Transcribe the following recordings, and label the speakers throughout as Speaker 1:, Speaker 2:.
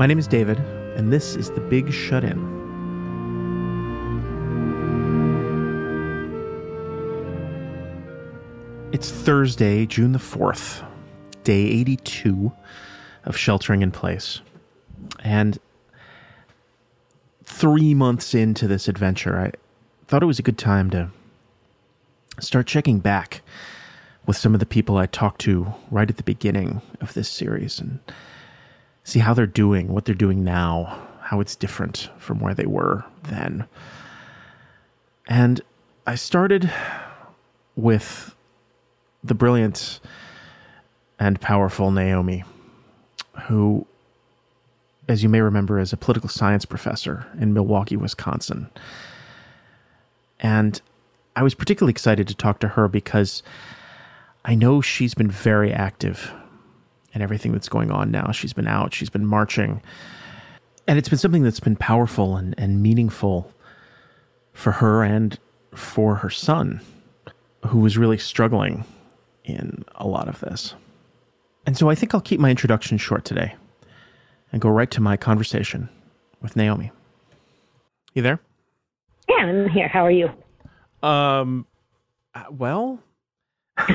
Speaker 1: My name is David, and this is The Big Shut In. It's Thursday, June the 4th, day 82 of sheltering in place. And three months into this adventure, I thought it was a good time to start checking back with some of the people I talked to right at the beginning of this series and see how they're doing, what they're doing now, how it's different from where they were then. And I started with the brilliant and powerful Naomi, who, as you may remember, is a political science professor in Milwaukee, Wisconsin. And I was particularly excited to talk to her because I know she's been very active in everything that's going on now. She's been out, she's been marching. And it's been something that's been powerful and, and meaningful for her and for her son, who was really struggling in a lot of this. And so I think I'll keep my introduction short today and go right to my conversation with Naomi. You there?
Speaker 2: Yeah, I'm here. How are you?
Speaker 1: Um, uh, well,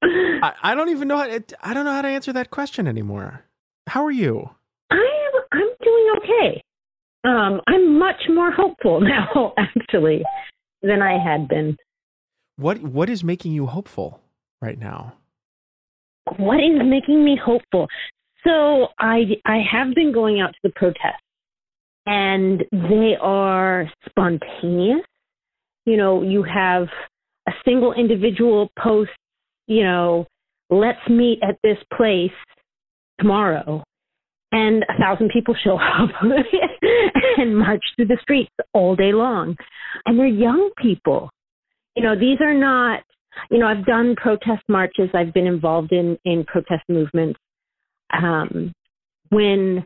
Speaker 1: I, I, don't even know how to, I don't know how to answer that question anymore. How are you?
Speaker 2: I'm I'm doing okay. Um, I'm much more hopeful now, actually, than I had been.
Speaker 1: What What is making you hopeful right now?
Speaker 2: What is making me hopeful? So I I have been going out to the protests, and they are spontaneous. You know, you have a single individual post, you know, let's meet at this place tomorrow. And a thousand people show up and march through the streets all day long. And they're young people. You know, these are not, you know, I've done protest marches, I've been involved in, in protest movements. Um, when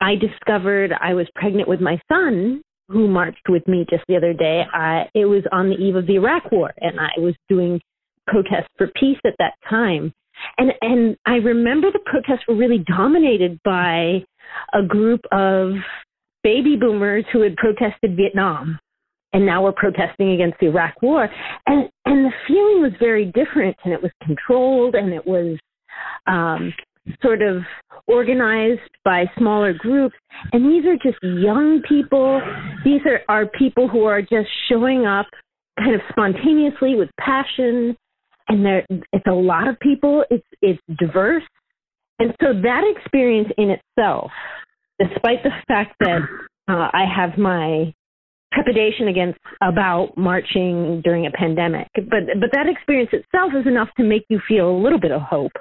Speaker 2: I discovered I was pregnant with my son, who marched with me just the other day, I, it was on the eve of the Iraq War, and I was doing protests for peace at that time. And and I remember the protests were really dominated by a group of baby boomers who had protested Vietnam and now we're protesting against the Iraq war. And and the feeling was very different and it was controlled and it was um sort of organized by smaller groups. And these are just young people. These are, are people who are just showing up kind of spontaneously with passion. And there, it's a lot of people. It's, it's diverse. And so that experience in itself, despite the fact that uh, I have my trepidation against about marching during a pandemic, but but that experience itself is enough to make you feel a little bit of hope.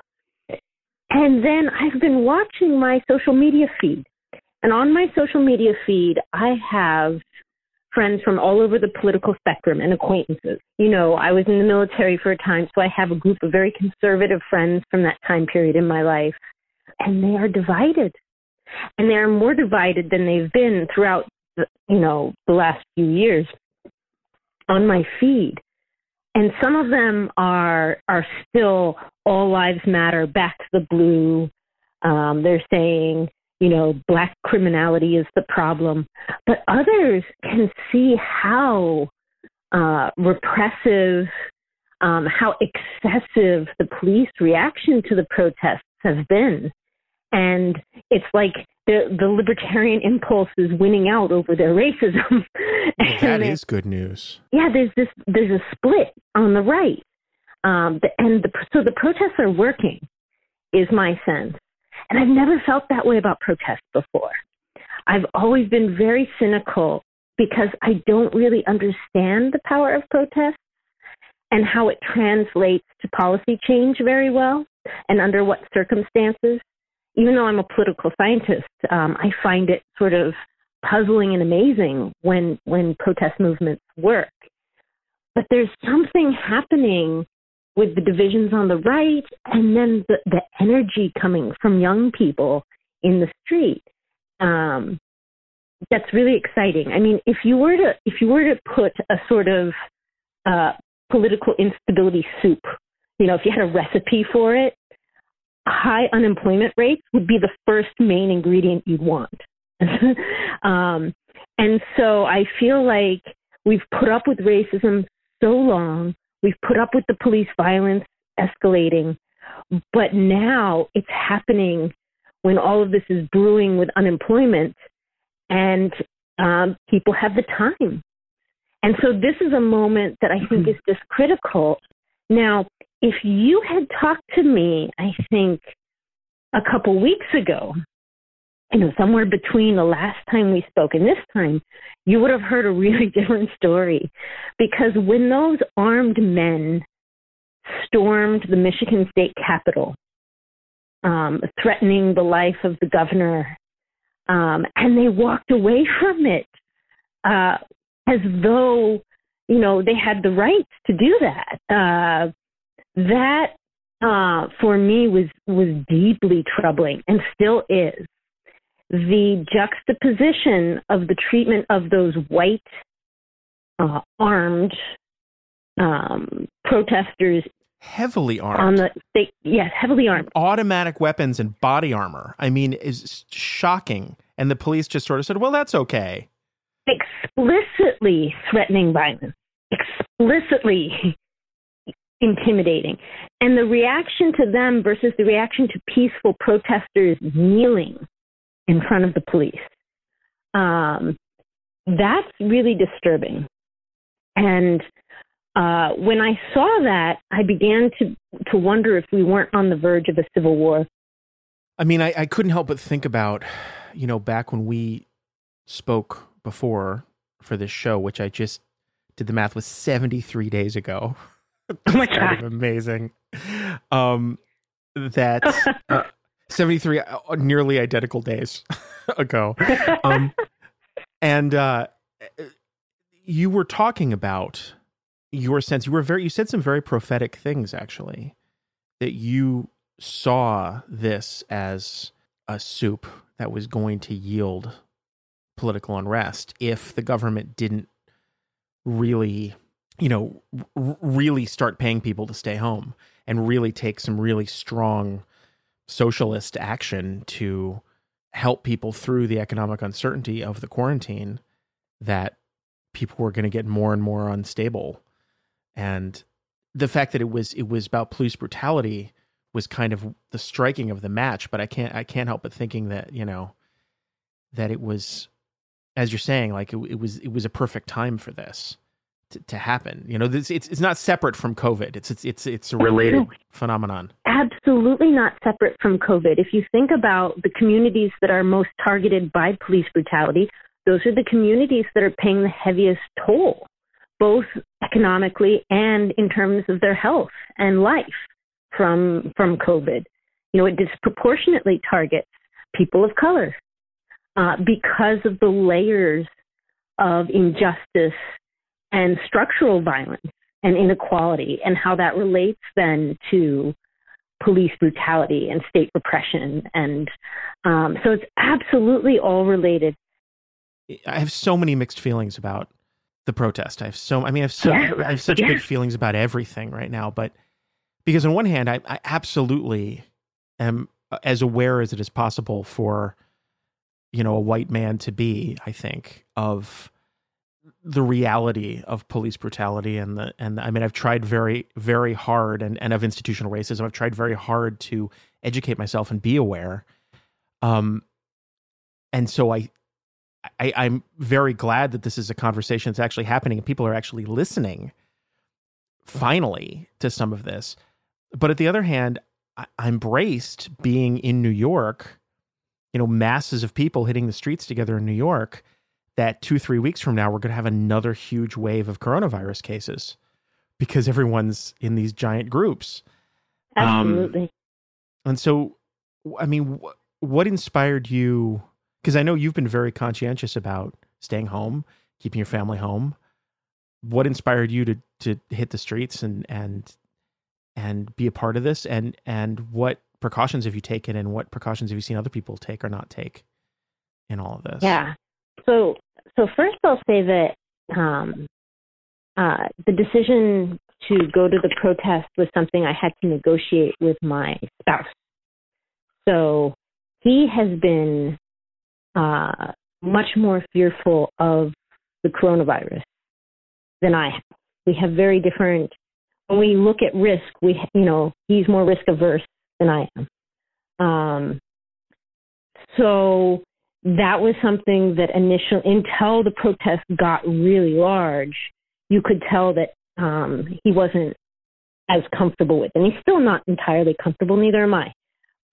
Speaker 2: And then I've been watching my social media feed. And on my social media feed, I have friends from all over the political spectrum and acquaintances. You know, I was in the military for a time, so I have a group of very conservative friends from that time period in my life. And they are divided. And they are more divided than they've been throughout, the, you know, the last few years on my feed and some of them are are still all lives matter back to the blue um, they're saying you know black criminality is the problem but others can see how uh, repressive um, how excessive the police reaction to the protests has been and it's like the the libertarian impulse is winning out over their racism.
Speaker 1: that is good news.
Speaker 2: Yeah, there's this there's a split on the right, um, and the, so the protests are working, is my sense, and I've never felt that way about protests before. I've always been very cynical because I don't really understand the power of protests and how it translates to policy change very well and under what circumstances even though I'm a political scientist, um, I find it sort of puzzling and amazing when when protest movements work. But there's something happening with the divisions on the right, and then the, the energy coming from young people in the street. Um, that's really exciting. I mean, if you were to if you were to put a sort of uh, political instability soup, you know, if you had a recipe for it, high unemployment rates would be the first main ingredient you'd want. um, and so I feel like we've put up with racism so long, we've put up with the police violence escalating, but now it's happening when all of this is brewing with unemployment and um, people have the time. And so this is a moment that I think mm-hmm. is just critical. Now, if you had talked to me, I think a couple weeks ago, you know, somewhere between the last time we spoke and this time, you would have heard a really different story. Because when those armed men stormed the Michigan State Capitol, um, threatening the life of the governor, um, and they walked away from it uh, as though, you know, they had the rights to do that. Uh, that uh, for me was was deeply troubling and still is the juxtaposition of the treatment of those white uh, armed um, protesters
Speaker 1: heavily armed.
Speaker 2: on the state yes heavily armed.
Speaker 1: Automatic weapons and body armor. I mean is shocking. And the police just sort of said well that's okay.
Speaker 2: Explicitly threatening violence. Explicitly intimidating. And the reaction to them versus the reaction to peaceful protesters kneeling in front of the police um, that's really disturbing and uh, when I saw that, I began to to wonder if we weren't on the verge of a civil war.
Speaker 1: I mean, I, I couldn't help but think about, you know, back when we spoke before for this show, which I just did the math was 73 days ago.
Speaker 2: Oh my God.
Speaker 1: Kind of amazing. Um, that uh, 73 uh, nearly identical days ago. Um, and uh, you were talking about your sense you were very you said some very prophetic things actually that you saw this as a soup that was going to yield political unrest if the government didn't really you know r- really start paying people to stay home and really take some really strong socialist action to help people through the economic uncertainty of the quarantine that people were going to get more and more unstable. And the fact that it was it was about police brutality was kind of the striking of the match but i can't i can't help but thinking that you know that it was as you're saying like it, it was it was a perfect time for this to, to happen. You know this, it's it's not separate from covid. It's it's it's it's a related phenomenon.
Speaker 2: Absolutely not separate from covid. If you think about the communities that are most targeted by police brutality those are the communities that are paying the heaviest toll both economically and in terms of their health and life from from COVID. You know, it disproportionately targets people of color uh, because of the layers of injustice and structural violence and inequality, and how that relates then to police brutality and state repression. And um, so it's absolutely all related.
Speaker 1: I have so many mixed feelings about the protest. I have so I mean I have so yeah. I have such yeah. good feelings about everything right now, but because on one hand I, I absolutely am as aware as it is possible for you know a white man to be, I think, of the reality of police brutality and the and the, I mean I've tried very very hard and and of institutional racism. I've tried very hard to educate myself and be aware. Um and so I I, I'm very glad that this is a conversation that's actually happening and people are actually listening finally to some of this. But at the other hand, I, I'm braced being in New York, you know, masses of people hitting the streets together in New York, that two, three weeks from now, we're going to have another huge wave of coronavirus cases because everyone's in these giant groups.
Speaker 2: Absolutely. Um,
Speaker 1: and so, I mean, wh- what inspired you because I know you've been very conscientious about staying home, keeping your family home. What inspired you to to hit the streets and and and be a part of this? And and what precautions have you taken, and what precautions have you seen other people take or not take in all of this?
Speaker 2: Yeah. So so first, I'll say that um, uh, the decision to go to the protest was something I had to negotiate with my spouse. So he has been uh, much more fearful of the coronavirus than I have. We have very different. When we look at risk, we you know he's more risk averse than I am. Um, so that was something that initially, until the protest got really large, you could tell that um, he wasn't as comfortable with, and he's still not entirely comfortable. Neither am I.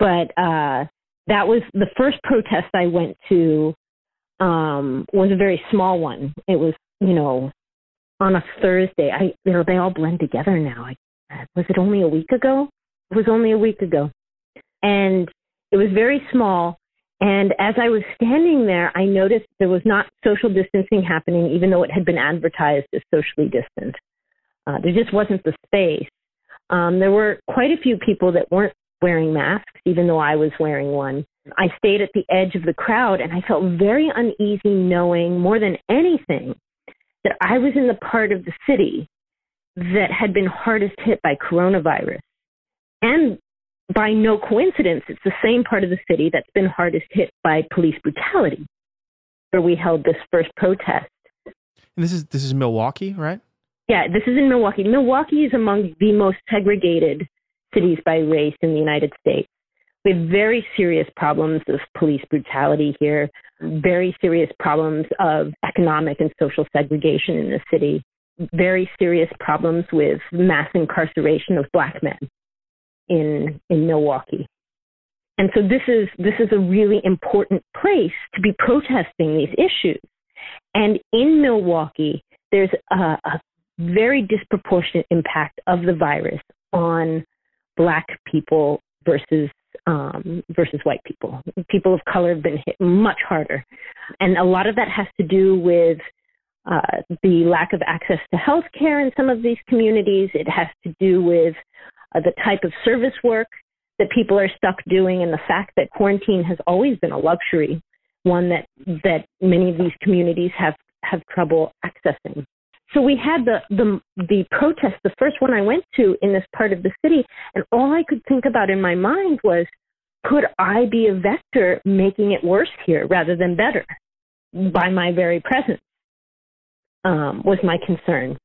Speaker 2: But uh, that was the first protest I went to. Um, was a very small one. It was, you know, on a Thursday. I, you know, they all blend together now. I, was it only a week ago? It was only a week ago, and it was very small. And as I was standing there, I noticed there was not social distancing happening, even though it had been advertised as socially distant. Uh, there just wasn't the space. Um, there were quite a few people that weren't wearing masks, even though I was wearing one. I stayed at the edge of the crowd and I felt very uneasy knowing more than anything that I was in the part of the city that had been hardest hit by coronavirus. And by no coincidence, it's the same part of the city that's been hardest hit by police brutality, where we held this first protest.
Speaker 1: And this is this is Milwaukee, right?
Speaker 2: Yeah, this is in Milwaukee. Milwaukee is among the most segregated cities by race in the United States. We have very serious problems of police brutality here, very serious problems of economic and social segregation in the city, very serious problems with mass incarceration of black men in in Milwaukee. And so this is this is a really important place to be protesting these issues. And in Milwaukee, there's a, a very disproportionate impact of the virus on black people versus um, versus white people. People of color have been hit much harder, and a lot of that has to do with uh, the lack of access to health care in some of these communities. It has to do with uh, the type of service work that people are stuck doing, and the fact that quarantine has always been a luxury, one that that many of these communities have have trouble accessing. So we had the the the protest, the first one I went to in this part of the city, and all I could think about in my mind was, could I be a vector making it worse here rather than better by my very presence? Um, was my concern.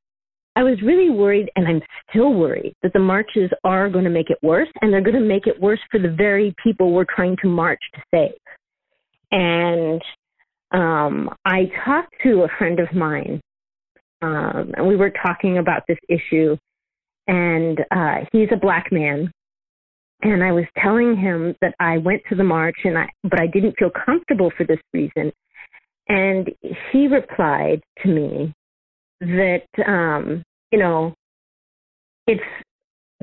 Speaker 2: I was really worried, and I'm still worried, that the marches are going to make it worse, and they're going to make it worse for the very people we're trying to march to save. And um, I talked to a friend of mine um, and we were talking about this issue. And uh, he's a black man, and I was telling him that I went to the march, and I but I didn't feel comfortable for this reason. And he replied to me that um, you know it's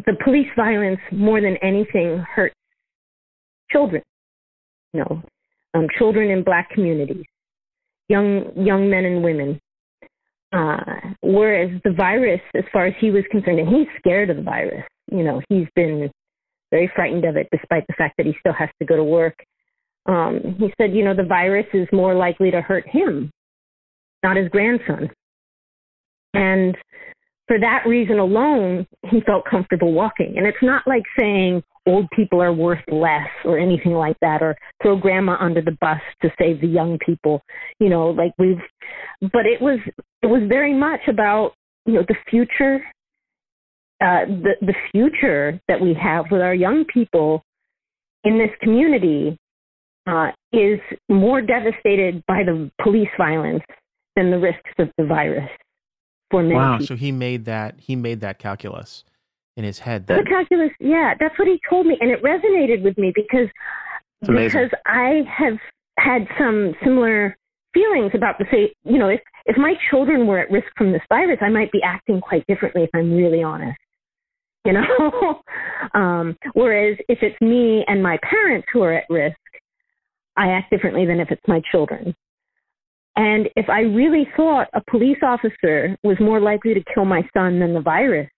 Speaker 2: the police violence more than anything hurts children. You know, um, children in black communities, young young men and women uh, whereas the virus, as far as he was concerned, and he's scared of the virus, you know, he's been very frightened of it despite the fact that he still has to go to work. Um, he said, you know, the virus is more likely to hurt him, not his grandson. And for that reason alone, he felt comfortable walking. And it's not like saying old people are worth less or anything like that, or throw grandma under the bus to save the young people. You know, like we've, but it was, it was very much about, you know, the future, uh, the, the future that we have with our young people in this community uh, is more devastated by the police violence than the risks of the virus for many
Speaker 1: wow
Speaker 2: people.
Speaker 1: so he made that he made that calculus in his head that
Speaker 2: the calculus yeah that's what he told me and it resonated with me because because i have had some similar feelings about the say you know if if my children were at risk from this virus i might be acting quite differently if i'm really honest you know? Um whereas if it's me and my parents who are at risk i act differently than if it's my children and if I really thought a police officer was more likely to kill my son than the virus,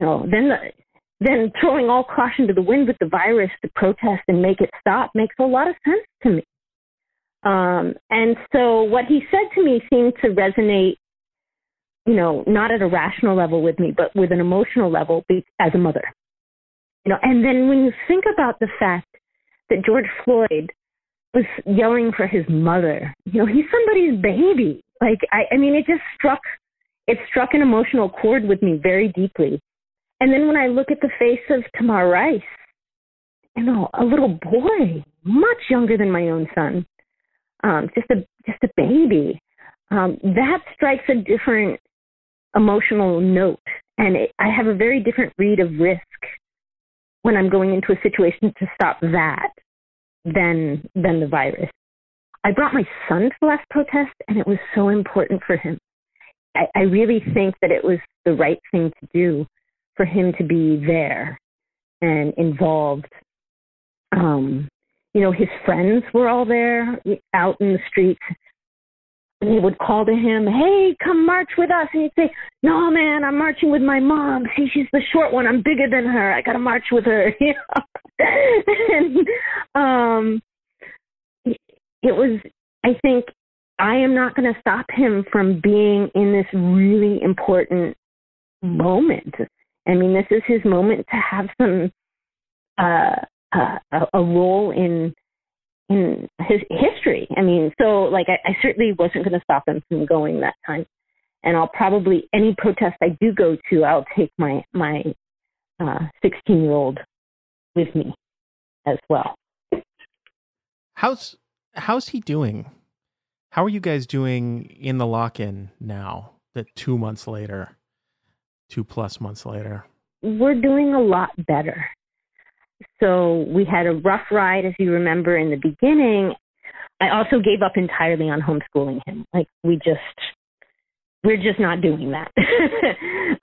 Speaker 2: you know, then the, then throwing all caution to the wind with the virus to protest and make it stop makes a lot of sense to me. Um, and so what he said to me seemed to resonate, you know, not at a rational level with me, but with an emotional level as a mother. You know, and then when you think about the fact that George Floyd was yelling for his mother. You know, he's somebody's baby. Like I, I mean, it just struck it struck an emotional chord with me very deeply. And then when I look at the face of Tamir Rice, you know, a little boy, much younger than my own son, um, just a just a baby, um, that strikes a different emotional note, and it, I have a very different read of risk when I'm going into a situation to stop that than than the virus. I brought my son to the last protest, and it was so important for him. I, I really think that it was the right thing to do for him to be there and involved. Um, you know, his friends were all there out in the streets. And they would call to him, Hey, come march with us. And he'd say, No, man, I'm marching with my mom. See, she's the short one. I'm bigger than her. I got to march with her. You know? and um, it was, I think, I am not going to stop him from being in this really important moment. I mean, this is his moment to have some uh, uh, a role in in his history. I mean, so like I, I certainly wasn't going to stop him from going that time, and I'll probably any protest I do go to, I'll take my my 16 uh, year old with me as well.
Speaker 1: How's how's he doing? How are you guys doing in the lock in now? That two months later, two plus months later,
Speaker 2: we're doing a lot better. So we had a rough ride, as you remember in the beginning. I also gave up entirely on homeschooling him. Like we just, we're just not doing that.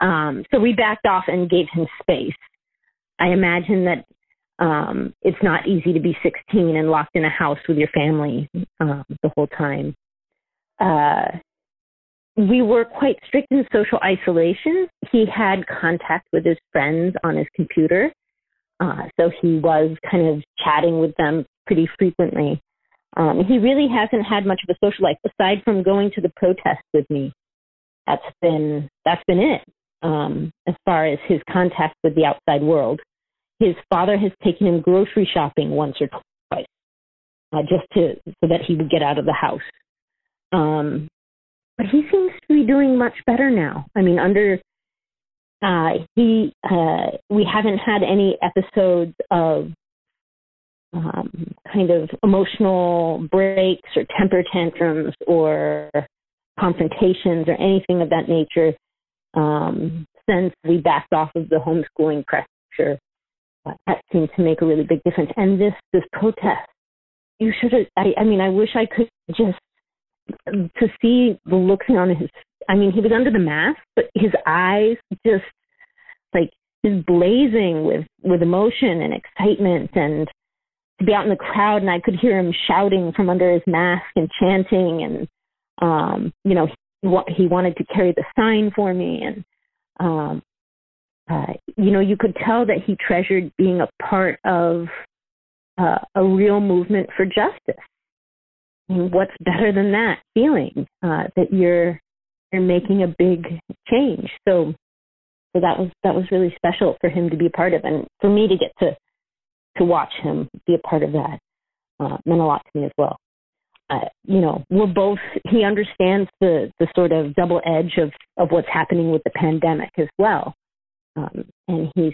Speaker 2: um, so we backed off and gave him space. I imagine that um, it's not easy to be 16 and locked in a house with your family um, the whole time. Uh, we were quite strict in social isolation. He had contact with his friends on his computer, uh, so he was kind of chatting with them pretty frequently. Um, he really hasn't had much of a social life aside from going to the protests with me. That's been that's been it um, as far as his contact with the outside world. His father has taken him grocery shopping once or twice, uh, just to so that he would get out of the house. Um, but he seems to be doing much better now. I mean, under uh, he uh, we haven't had any episodes of um, kind of emotional breaks or temper tantrums or confrontations or anything of that nature um, since we backed off of the homeschooling pressure. That seemed to make a really big difference. And this this protest, you should have. I, I mean, I wish I could just to see the looks on his I mean, he was under the mask, but his eyes just like just blazing with with emotion and excitement and to be out in the crowd and I could hear him shouting from under his mask and chanting and um you know he, he wanted to carry the sign for me and um uh you know you could tell that he treasured being a part of uh, a real movement for justice I mean, what's better than that feeling uh, that you're you're making a big change? So, so that was that was really special for him to be a part of, and for me to get to to watch him be a part of that uh, meant a lot to me as well. Uh, you know, we're both. He understands the the sort of double edge of of what's happening with the pandemic as well, um, and he's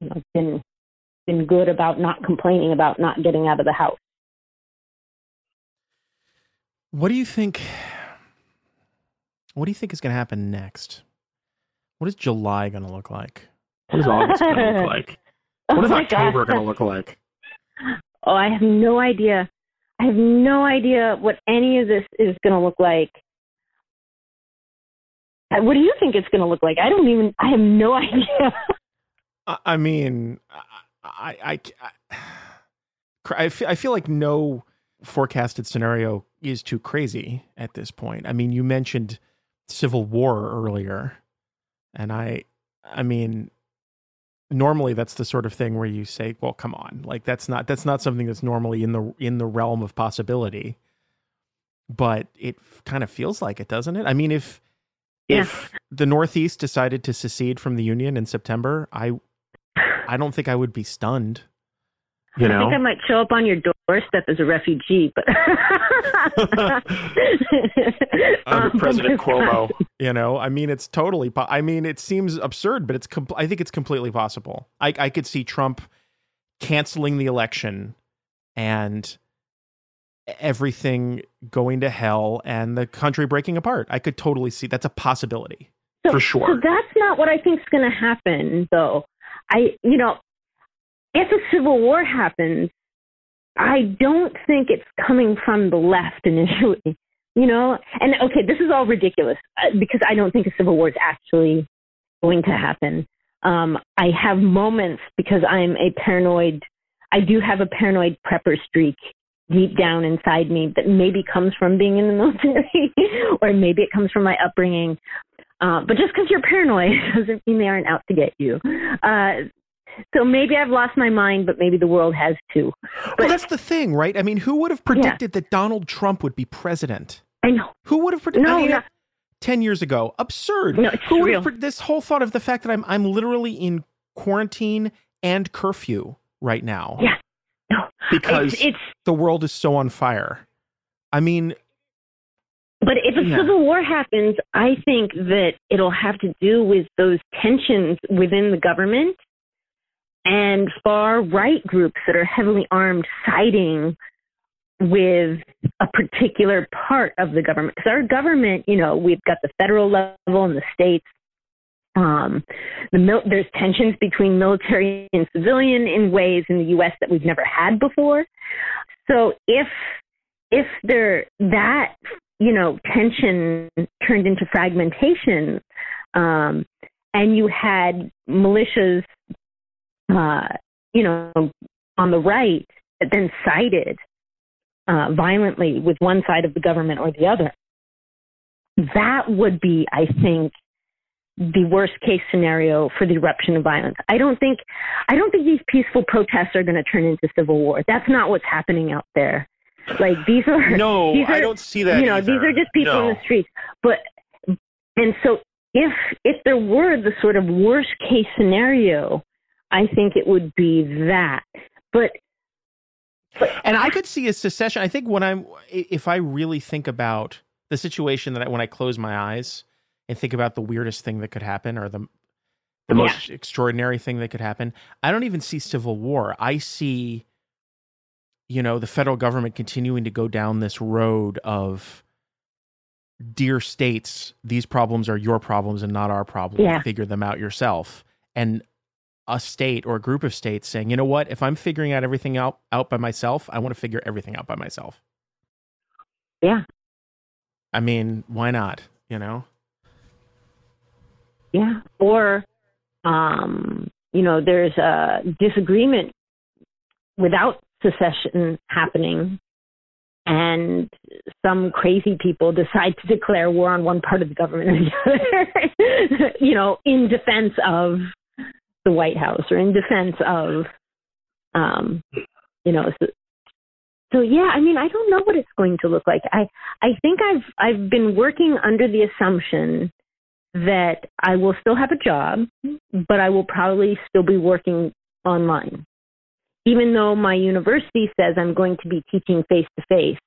Speaker 2: you know been been good about not complaining about not getting out of the house.
Speaker 1: What do you think? What do you think is going to happen next? What is July going to look like? What is August going to look like? What is oh October going to look like?
Speaker 2: Oh, I have no idea. I have no idea what any of this is going to look like. What do you think it's going to look like? I don't even. I have no idea.
Speaker 1: I mean, I, I, I, I, feel, I feel like no forecasted scenario is too crazy at this point. I mean, you mentioned civil war earlier, and I, I mean, normally that's the sort of thing where you say, "Well, come on, like that's not that's not something that's normally in the in the realm of possibility." But it kind of feels like it, doesn't it? I mean, if yeah. if the Northeast decided to secede from the Union in September, I I don't think I would be stunned. You know?
Speaker 2: I think I might show up on your doorstep as a refugee, but
Speaker 1: under
Speaker 2: Um,
Speaker 1: President Cuomo. You know, I mean, it's totally. Po- I mean, it seems absurd, but it's. Com- I think it's completely possible. I, I could see Trump canceling the election and everything going to hell and the country breaking apart. I could totally see that's a possibility
Speaker 2: So-
Speaker 1: for sure.
Speaker 2: So that's not what I think is going to happen, though. I, you know, if a civil war happens, I don't think it's coming from the left initially. You know, and okay, this is all ridiculous uh, because I don't think a civil war is actually going to happen. Um, I have moments because I'm a paranoid. I do have a paranoid prepper streak deep down inside me that maybe comes from being in the military, or maybe it comes from my upbringing. Uh, but just because you're paranoid doesn't mean they aren't out to get you. Uh, so maybe I've lost my mind, but maybe the world has too.
Speaker 1: well, that's the thing, right? I mean, who would have predicted that Donald Trump would be president?
Speaker 2: I know.
Speaker 1: Who would have predicted?
Speaker 2: No,
Speaker 1: I mean,
Speaker 2: no.
Speaker 1: ten years ago, absurd.
Speaker 2: No, it's
Speaker 1: Who would
Speaker 2: real.
Speaker 1: have this whole thought of the fact that I'm I'm literally in quarantine and curfew right now
Speaker 2: Yeah.
Speaker 1: Because
Speaker 2: it's, it's
Speaker 1: the world is so on fire. I mean,
Speaker 2: But if a
Speaker 1: Yeah.
Speaker 2: civil war happens, I think that it'll have to do with those tensions within the government and far right groups that are heavily armed siding with a particular part of the government. Because our government, you know, we've got the federal level and the states. Um, the mil- there's tensions between military and civilian in ways in the U.S. that we've never had before. So if if there that you know tension turned into fragmentation, um, and you had militias, uh, you know, on the right that then sided uh, violently with one side of the government or the other, that would be, I think, the worst case scenario for the eruption of violence. I don't think I don't think these peaceful protests are going to turn into civil war. That's not what's happening out there. Like these are
Speaker 1: no,
Speaker 2: these
Speaker 1: I
Speaker 2: are-
Speaker 1: don't see that.
Speaker 2: you know
Speaker 1: either.
Speaker 2: these are just people
Speaker 1: No.
Speaker 2: in the streets. But and so if if there were the sort of worst case scenario, I think it would be that. But
Speaker 1: And I could see a secession. I think when I'm, if I really think about the situation that I, when I close my eyes and think about the weirdest thing that could happen or the the
Speaker 2: Yeah.
Speaker 1: most extraordinary thing that could happen, I don't even see civil war. I see, you know, the federal government continuing to go down this road of, dear states, these problems are your problems and not our problems.
Speaker 2: Yeah.
Speaker 1: Figure them out yourself. And a state or a group of states saying, you know what, if I'm figuring out everything out, out by myself, I want to figure everything out by myself.
Speaker 2: yeah,
Speaker 1: I mean, why not? You know?
Speaker 2: Yeah. Or um, you know, there's a disagreement without secession happening and some crazy people decide to declare war on one part of the government or the other, you know, in defense of the White House or in defense of, um, you know, so, so yeah, I mean, I don't know what it's going to look like. I, I think I've, I've been working under the assumption that I will still have a job, but I will probably still be working online even though my university says I'm going to be teaching face to face,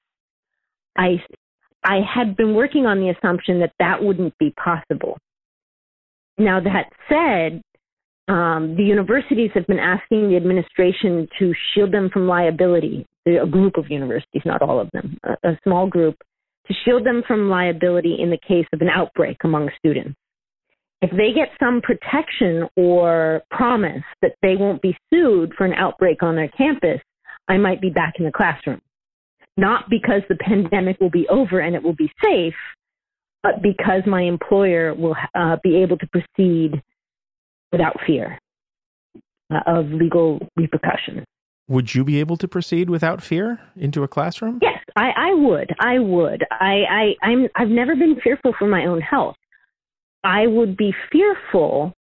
Speaker 2: I I had been working on the assumption that that wouldn't be possible. Now that said, um, the universities have been asking the administration to shield them from liability. A group of universities, not all of them, a, a small group, to shield them from liability in the case of an outbreak among students if they get some protection or promise that they won't be sued for an outbreak on their campus, I might be back in the classroom. Not because the pandemic will be over and it will be safe, but because my employer will uh, be able to proceed without fear uh, of legal repercussions.
Speaker 1: Would you be able to proceed without fear into a classroom?
Speaker 2: Yes, I, I would. I would. I, I, I'm, I've never been fearful for my own health. I would be fearful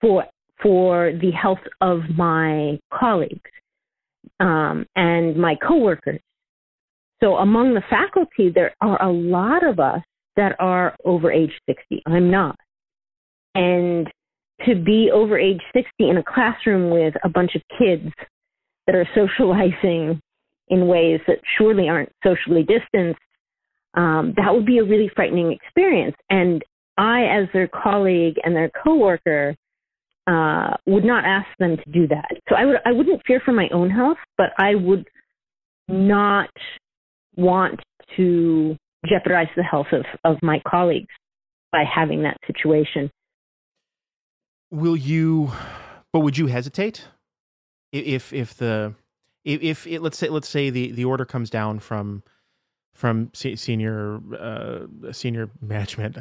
Speaker 2: for for the health of my colleagues um, and my coworkers. So among the faculty, there are a lot of us that are over age 60. I'm not. And to be over age 60 in a classroom with a bunch of kids that are socializing in ways that surely aren't socially distanced, um, that would be a really frightening experience. And I, as their colleague and their coworker, uh, would not ask them to do that. So I would I wouldn't fear for my own health, but I would not want to jeopardize the health of, of my colleagues by having that situation.
Speaker 1: Will you? But would you hesitate if if the if, if it, let's say let's say the the order comes down from from senior uh, senior management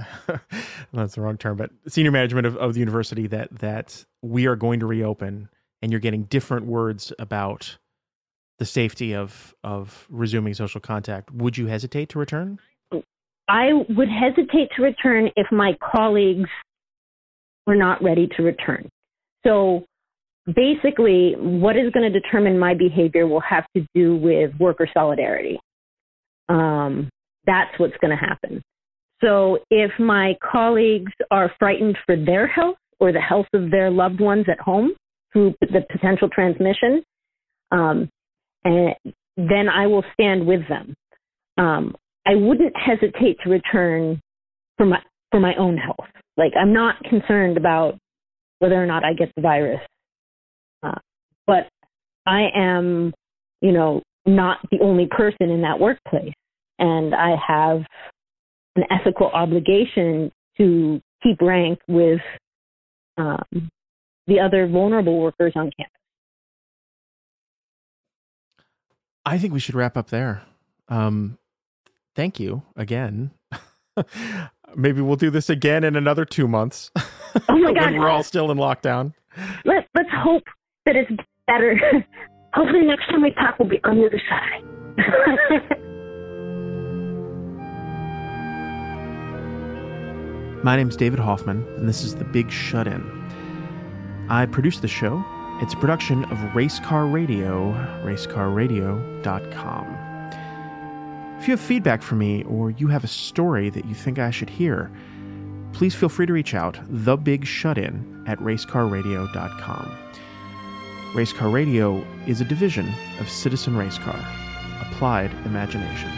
Speaker 1: that's the wrong term but senior management of, of the university that that we are going to reopen and you're getting different words about the safety of of resuming social contact would you hesitate to return?
Speaker 2: I would hesitate to return if my colleagues were not ready to return. So basically what is going to determine my behavior will have to do with worker solidarity um, that's what's going to happen. So if my colleagues are frightened for their health or the health of their loved ones at home through the potential transmission, um, and then I will stand with them. Um, I wouldn't hesitate to return for my for my own health. Like I'm not concerned about whether or not I get the virus, but I am, you know, not the only person in that workplace. And I have an ethical obligation to keep rank with um, the other vulnerable workers on campus.
Speaker 1: I think we should wrap up there. Um, thank you again. Maybe we'll do this again in another two months.
Speaker 2: Oh my god,
Speaker 1: we're all still in lockdown.
Speaker 2: Let Let's hope that it's better. Hopefully, next time we talk, we'll be on the other side.
Speaker 1: My name is David Hoffman, and this is The Big Shut In. I produce the show. It's a production of Racecar Radio, racecarradio.com. If you have feedback for me or you have a story that you think I should hear, please feel free to reach out, The Big Shut In at racecarradio.com. Racecar Radio is a division of Citizen Racecar, Applied Imagination.